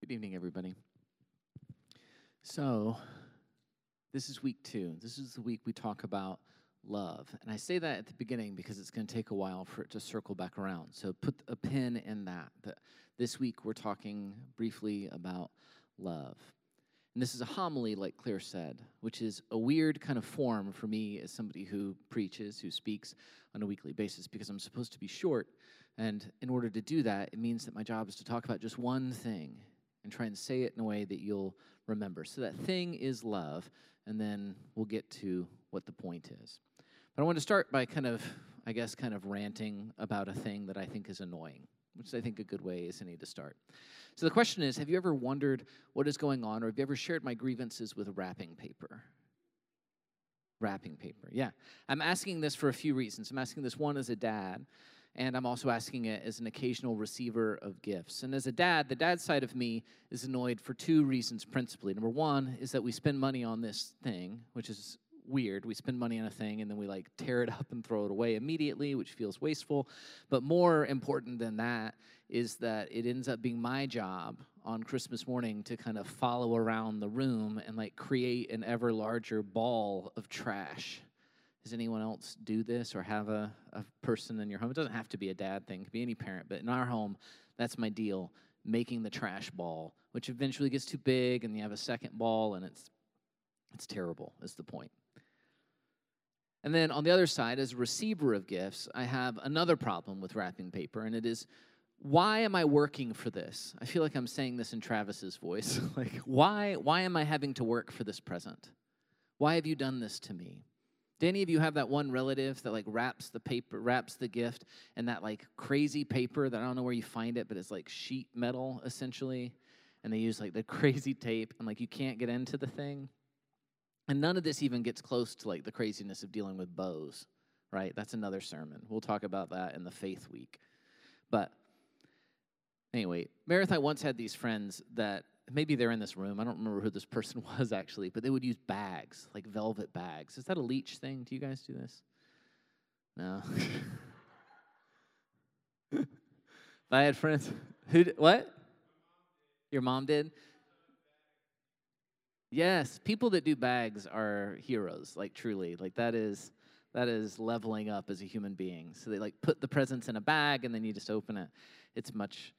Good evening, everybody. So, this is week two. This is the week we talk about love. And I say that at the beginning because it's going to take a while for it to circle back around. So, put a pin in that. That this week we're talking briefly about love. And this is a homily, like Claire said, which is a weird kind of form for me as somebody who preaches, who speaks on a weekly basis, because I'm supposed to be short. And in order to do that, it means that my job is to talk about just one thing and try and say it in a way that you'll remember. So that thing is love, and then we'll get to what the point is. But I want to start by kind of, I guess, kind of ranting about a thing that I think is annoying, which I think a good way is any to start. So the question is Have you ever wondered what is going on, or have you ever shared my grievances with wrapping paper? Wrapping paper, yeah. I'm asking this for a few reasons. I'm asking this one as a dad, and I'm also asking it as an occasional receiver of gifts. And as a dad, the dad side of me is annoyed for two reasons principally. Number one is that we spend money on this thing, which is weird. We spend money on a thing and then we like tear it up and throw it away immediately, which feels wasteful. But more important than that is that it ends up being my job on Christmas morning to kind of follow around the room and like create an ever larger ball of trash. Does anyone else do this or have a, a person in your home? It doesn't have to be a dad thing, it could be any parent, but in our home, that's my deal making the trash ball, which eventually gets too big and you have a second ball and it's it's terrible, is the point. And then on the other side, as a receiver of gifts, I have another problem with wrapping paper, and it is why am I working for this? I feel like I'm saying this in Travis's voice. like, why, why am I having to work for this present? Why have you done this to me? Do any of you have that one relative that like wraps the paper, wraps the gift, and that like crazy paper that I don't know where you find it, but it's like sheet metal essentially, and they use like the crazy tape, and like you can't get into the thing? And none of this even gets close to like the craziness of dealing with bows, right? That's another sermon. We'll talk about that in the faith week. But anyway, Meredith, I once had these friends that maybe they're in this room. I don't remember who this person was actually, but they would use bags, like velvet bags. Is that a leech thing? Do you guys do this? No. I had friends who what? Your mom did? Yes, people that do bags are heroes, like truly. Like that is that is leveling up as a human being. So they like put the presents in a bag and then you just open it. It's much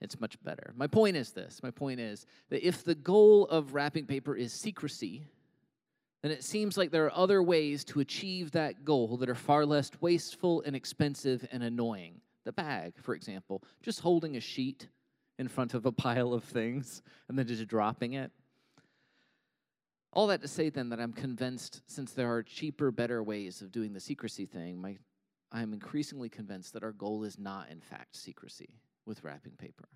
it's much better. My point is this. My point is that if the goal of wrapping paper is secrecy, then it seems like there are other ways to achieve that goal that are far less wasteful and expensive and annoying. The bag, for example, just holding a sheet in front of a pile of things and then just dropping it all that to say then that I'm convinced, since there are cheaper, better ways of doing the secrecy thing, my, I'm increasingly convinced that our goal is not, in fact, secrecy with wrapping paper.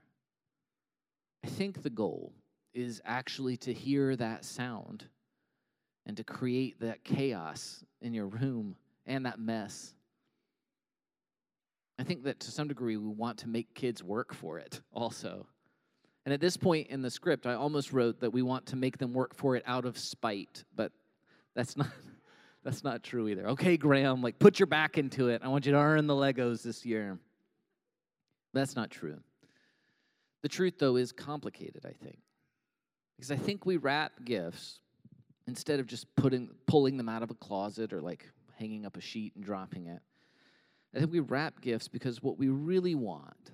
I think the goal is actually to hear that sound and to create that chaos in your room and that mess. I think that to some degree we want to make kids work for it also. And at this point in the script, I almost wrote that we want to make them work for it out of spite, but that's not that's not true either. Okay, Graham, like put your back into it. I want you to earn the Legos this year. That's not true. The truth though is complicated, I think. Because I think we wrap gifts instead of just putting pulling them out of a closet or like hanging up a sheet and dropping it. I think we wrap gifts because what we really want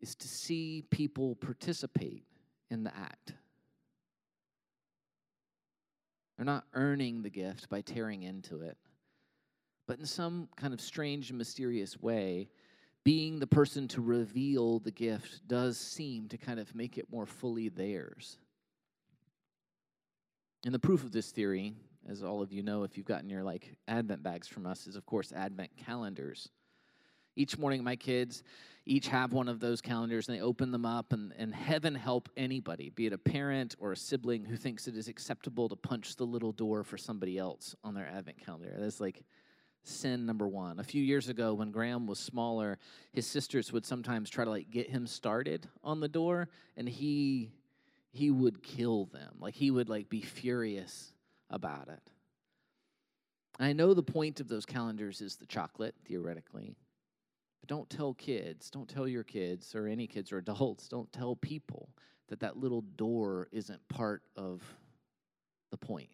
is to see people participate in the act. They're not earning the gift by tearing into it, but in some kind of strange and mysterious way, being the person to reveal the gift does seem to kind of make it more fully theirs. And the proof of this theory, as all of you know if you've gotten your like Advent bags from us, is of course Advent calendars. Each morning, my kids each have one of those calendars and they open them up, and, and heaven help anybody, be it a parent or a sibling, who thinks it is acceptable to punch the little door for somebody else on their Advent calendar. That's like sin number one. A few years ago, when Graham was smaller, his sisters would sometimes try to like get him started on the door, and he he would kill them. Like he would like be furious about it. I know the point of those calendars is the chocolate, theoretically. But don't tell kids, don't tell your kids or any kids or adults, don't tell people that that little door isn't part of the point.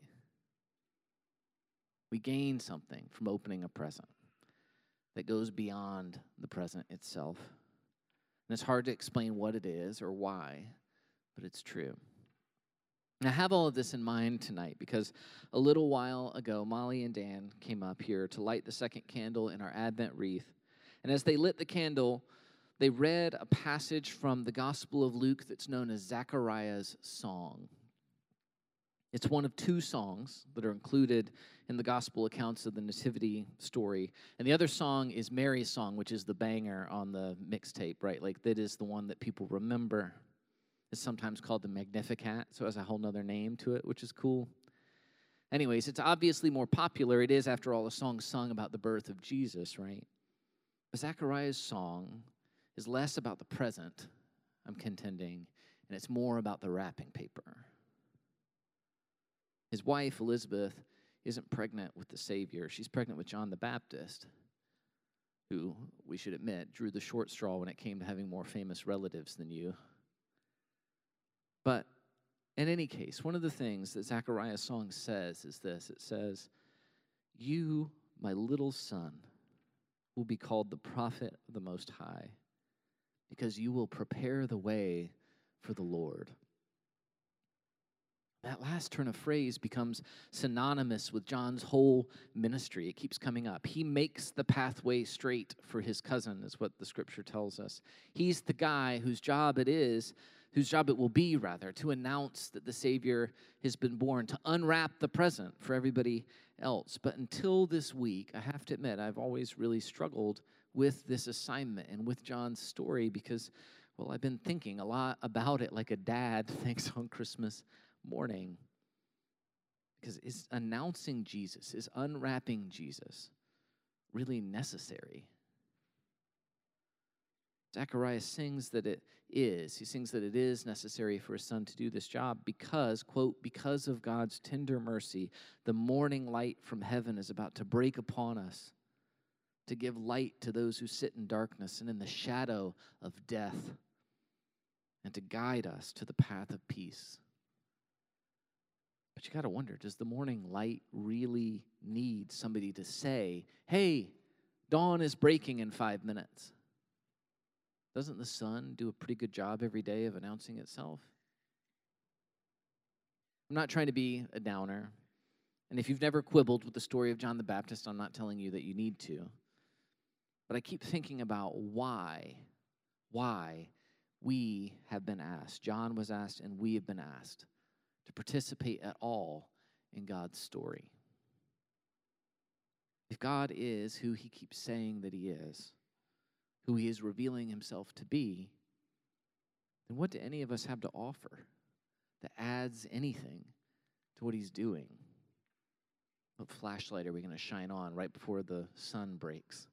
We gain something from opening a present that goes beyond the present itself. And it's hard to explain what it is or why, but it's true. And I have all of this in mind tonight because a little while ago, Molly and Dan came up here to light the second candle in our Advent wreath. And as they lit the candle, they read a passage from the Gospel of Luke that's known as Zechariah's Song. It's one of two songs that are included in the gospel accounts of the Nativity story. And the other song is Mary's song, which is the banger on the mixtape, right? Like that is the one that people remember. It's sometimes called the Magnificat, so it has a whole nother name to it, which is cool. Anyways, it's obviously more popular. It is, after all, a song sung about the birth of Jesus, right? But Zechariah's song is less about the present, I'm contending, and it's more about the wrapping paper. His wife, Elizabeth, isn't pregnant with the Savior. She's pregnant with John the Baptist, who, we should admit, drew the short straw when it came to having more famous relatives than you. But in any case, one of the things that Zechariah's song says is this it says, You, my little son, will be called the prophet of the Most High, because you will prepare the way for the Lord that last turn of phrase becomes synonymous with John's whole ministry. It keeps coming up. He makes the pathway straight for his cousin, is what the scripture tells us. He's the guy whose job it is, whose job it will be, rather, to announce that the Savior has been born, to unwrap the present for everybody else. But until this week, I have to admit, I've always really struggled with this assignment and with John's story because, well, I've been thinking a lot about it like a dad thinks on Christmas morning. Because is announcing Jesus, is unwrapping Jesus really necessary? Zechariah sings that it is. He sings that it is necessary for his son to do this job because, quote, because of God's tender mercy, the morning light from heaven is about to break upon us to give light to those who sit in darkness and in the shadow of death and to guide us to the path of peace. But you got to wonder does the morning light really need somebody to say, hey, dawn is breaking in five minutes? Doesn't the sun do a pretty good job every day of announcing itself? I'm not trying to be a downer. And if you've never quibbled with the story of John the Baptist, I'm not telling you that you need to. But I keep thinking about why, why we have been asked. John was asked, and we have been asked to participate at all in God's story. If God is who he keeps saying that he is, who he is revealing himself to be, then what do any of us have to offer that adds anything to what he's doing? What flashlight are we going to shine on right before the sun breaks?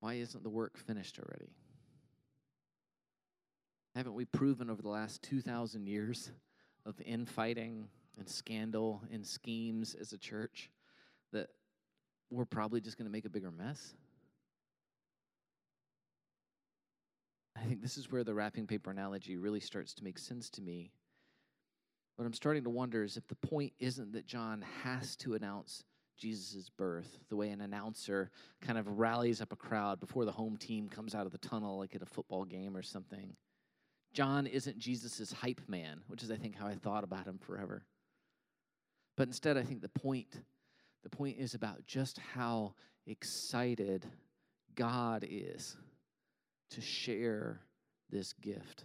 Why isn't the work finished already? Haven't we proven over the last 2,000 years of infighting and scandal and schemes as a church that we're probably just going to make a bigger mess? I think this is where the wrapping paper analogy really starts to make sense to me. What I'm starting to wonder is if the point isn't that John has to announce Jesus' birth, the way an announcer kind of rallies up a crowd before the home team comes out of the tunnel, like at a football game or something. John isn't Jesus' hype man, which is, I think, how I thought about him forever. But instead, I think the point, the point is about just how excited God is to share this gift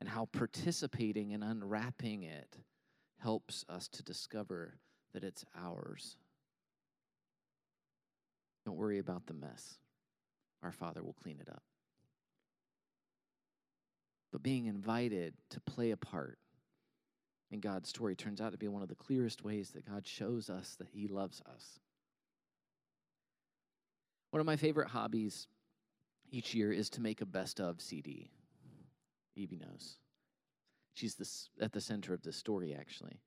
and how participating and unwrapping it helps us to discover that it's ours. Don't worry about the mess. Our Father will clean it up but being invited to play a part in God's story turns out to be one of the clearest ways that God shows us that He loves us. One of my favorite hobbies each year is to make a best of CD. Evie knows. She's this, at the center of this story, actually.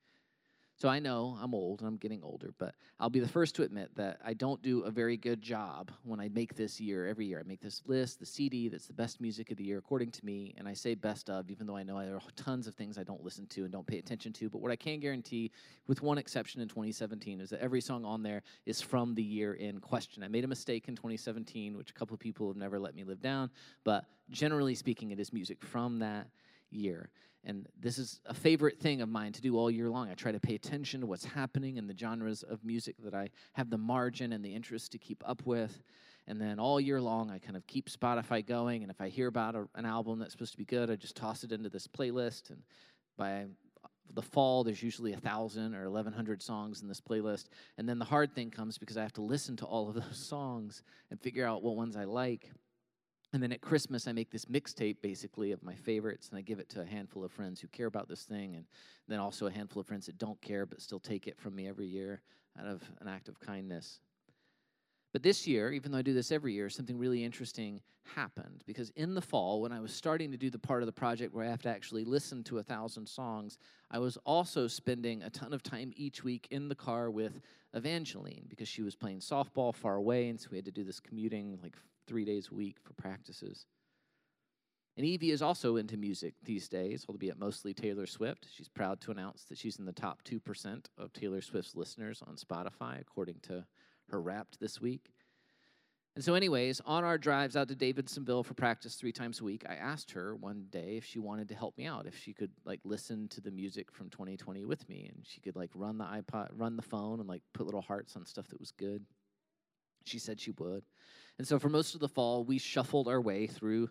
So I know I'm old and I'm getting older, but I'll be the first to admit that I don't do a very good job when I make this year every year. I make this list, the CD that's the best music of the year according to me, and I say best of, even though I know there are tons of things I don't listen to and don't pay attention to. But what I can guarantee, with one exception in 2017, is that every song on there is from the year in question. I made a mistake in 2017, which a couple of people have never let me live down, but generally speaking, it is music from that year. And this is a favorite thing of mine to do all year long. I try to pay attention to what's happening in the genres of music that I have the margin and the interest to keep up with. And then all year long, I kind of keep Spotify going. And if I hear about a, an album that's supposed to be good, I just toss it into this playlist. And by the fall, there's usually a thousand or 1,100 songs in this playlist. And then the hard thing comes because I have to listen to all of those songs and figure out what ones I like. And then at Christmas, I make this mixtape basically of my favorites, and I give it to a handful of friends who care about this thing, and then also a handful of friends that don't care but still take it from me every year out of an act of kindness. But this year, even though I do this every year, something really interesting happened because in the fall, when I was starting to do the part of the project where I have to actually listen to a thousand songs, I was also spending a ton of time each week in the car with Evangeline because she was playing softball far away, and so we had to do this commuting like three days a week for practices. And Evie is also into music these days, albeit mostly Taylor Swift. She's proud to announce that she's in the top 2% of Taylor Swift's listeners on Spotify, according to her Wrapped this week. And so, anyways, on our drives out to Davidsonville for practice three times a week, I asked her one day if she wanted to help me out, if she could like listen to the music from 2020 with me, and she could like run the iPod, run the phone, and like put little hearts on stuff that was good. She said she would. And so for most of the fall, we shuffled our way through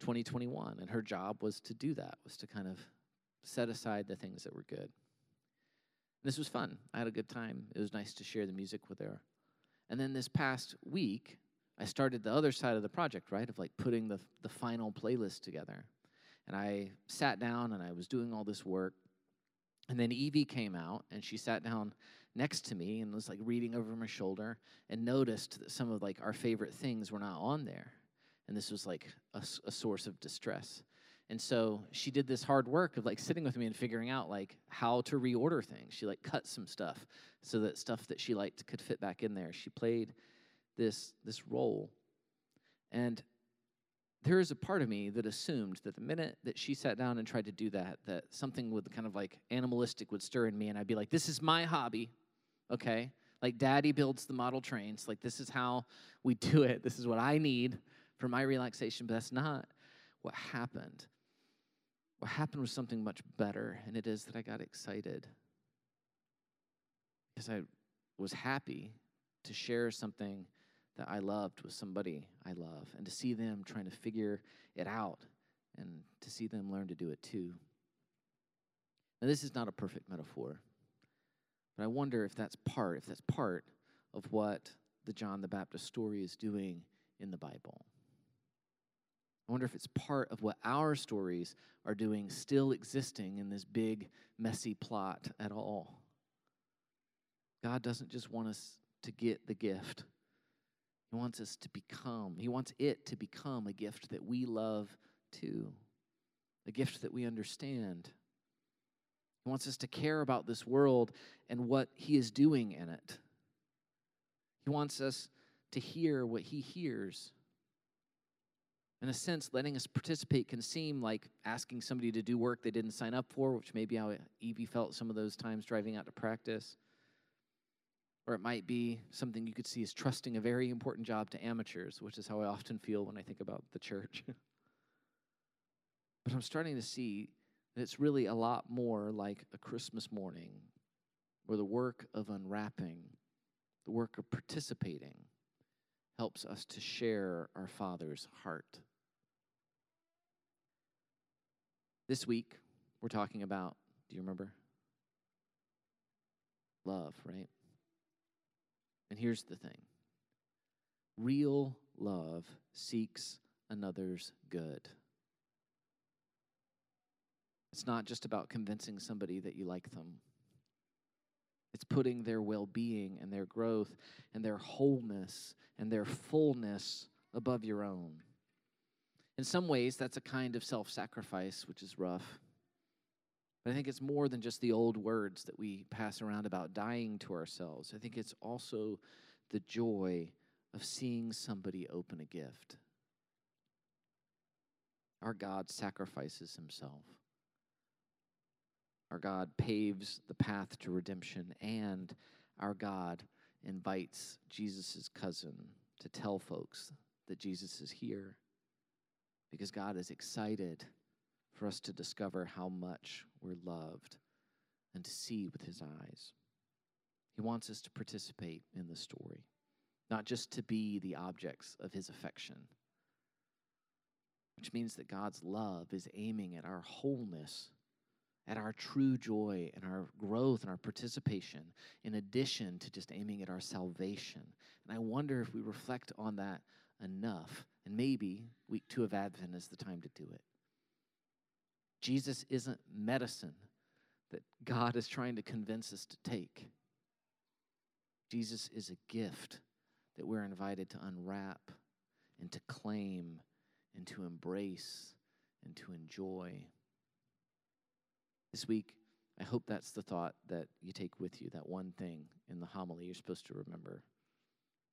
2021, and her job was to do that, was to kind of set aside the things that were good. This was fun. I had a good time. It was nice to share the music with her. And then this past week, I started the other side of the project, right? Of like putting the, the final playlist together. And I sat down and I was doing all this work. And then Evie came out and she sat down next to me and was like reading over my shoulder and noticed that some of like our favorite things were not on there and this was like a, a, source of distress and so she did this hard work of like sitting with me and figuring out like how to reorder things she like cut some stuff so that stuff that she liked could fit back in there she played this this role and there is a part of me that assumed that the minute that she sat down and tried to do that that something would kind of like animalistic would stir in me and i'd be like this is my hobby okay? Like daddy builds the model trains. Like this is how we do it. This is what I need for my relaxation, but that's not what happened. What happened was something much better, and it is that I got excited because I was happy to share something that I loved with somebody I love and to see them trying to figure it out and to see them learn to do it too. Now, this is not a perfect metaphor. But I wonder if that's part, if that's part of what the John the Baptist story is doing in the Bible. I wonder if it's part of what our stories are doing, still existing in this big, messy plot at all. God doesn't just want us to get the gift, He wants us to become, He wants it to become a gift that we love too, a gift that we understand. He wants us to care about this world and what He is doing in it. He wants us to hear what He hears. In a sense, letting us participate can seem like asking somebody to do work they didn't sign up for, which may be how Evie felt some of those times driving out to practice. Or it might be something you could see as trusting a very important job to amateurs, which is how I often feel when I think about the church. but I'm starting to see that it's really a lot more like a Christmas morning where the work of unwrapping, the work of participating, helps us to share our Father's heart. This week, we're talking about, do you remember? Love, right? And here's the thing real love seeks another's good. It's not just about convincing somebody that you like them. It's putting their well being and their growth and their wholeness and their fullness above your own. In some ways, that's a kind of self sacrifice, which is rough. But I think it's more than just the old words that we pass around about dying to ourselves. I think it's also the joy of seeing somebody open a gift. Our God sacrifices himself. Our God paves the path to redemption, and our God invites Jesus' cousin to tell folks that Jesus is here because God is excited for us to discover how much we're loved and to see with his eyes. He wants us to participate in the story, not just to be the objects of his affection, which means that God's love is aiming at our wholeness, at our true joy and our growth and our participation, in addition to just aiming at our salvation. And I wonder if we reflect on that enough, and maybe week two of Advent is the time to do it. Jesus isn't medicine that God is trying to convince us to take. Jesus is a gift that we're invited to unwrap and to claim and to embrace and to enjoy. This week, I hope that's the thought that you take with you, that one thing in the homily you're supposed to remember.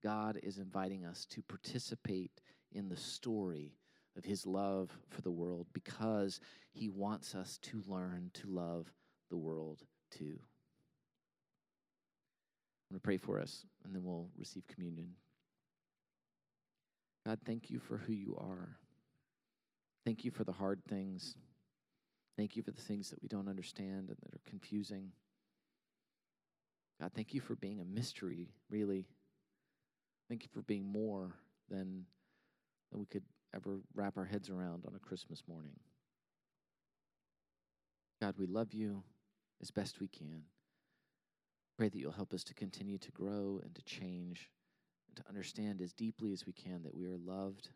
God is inviting us to participate in the story of his love for the world because he wants us to learn to love the world too. I'm going to pray for us and then we'll receive communion. God, thank you for who you are. Thank you for the hard things. Thank you for the things that we don't understand and that are confusing. God, thank you for being a mystery, really. Thank you for being more than, than we could ever wrap our heads around on a Christmas morning. God, we love you as best we can. Pray that you'll help us to continue to grow and to change and to understand as deeply as we can that we are loved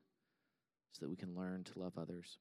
so that we can learn to love others.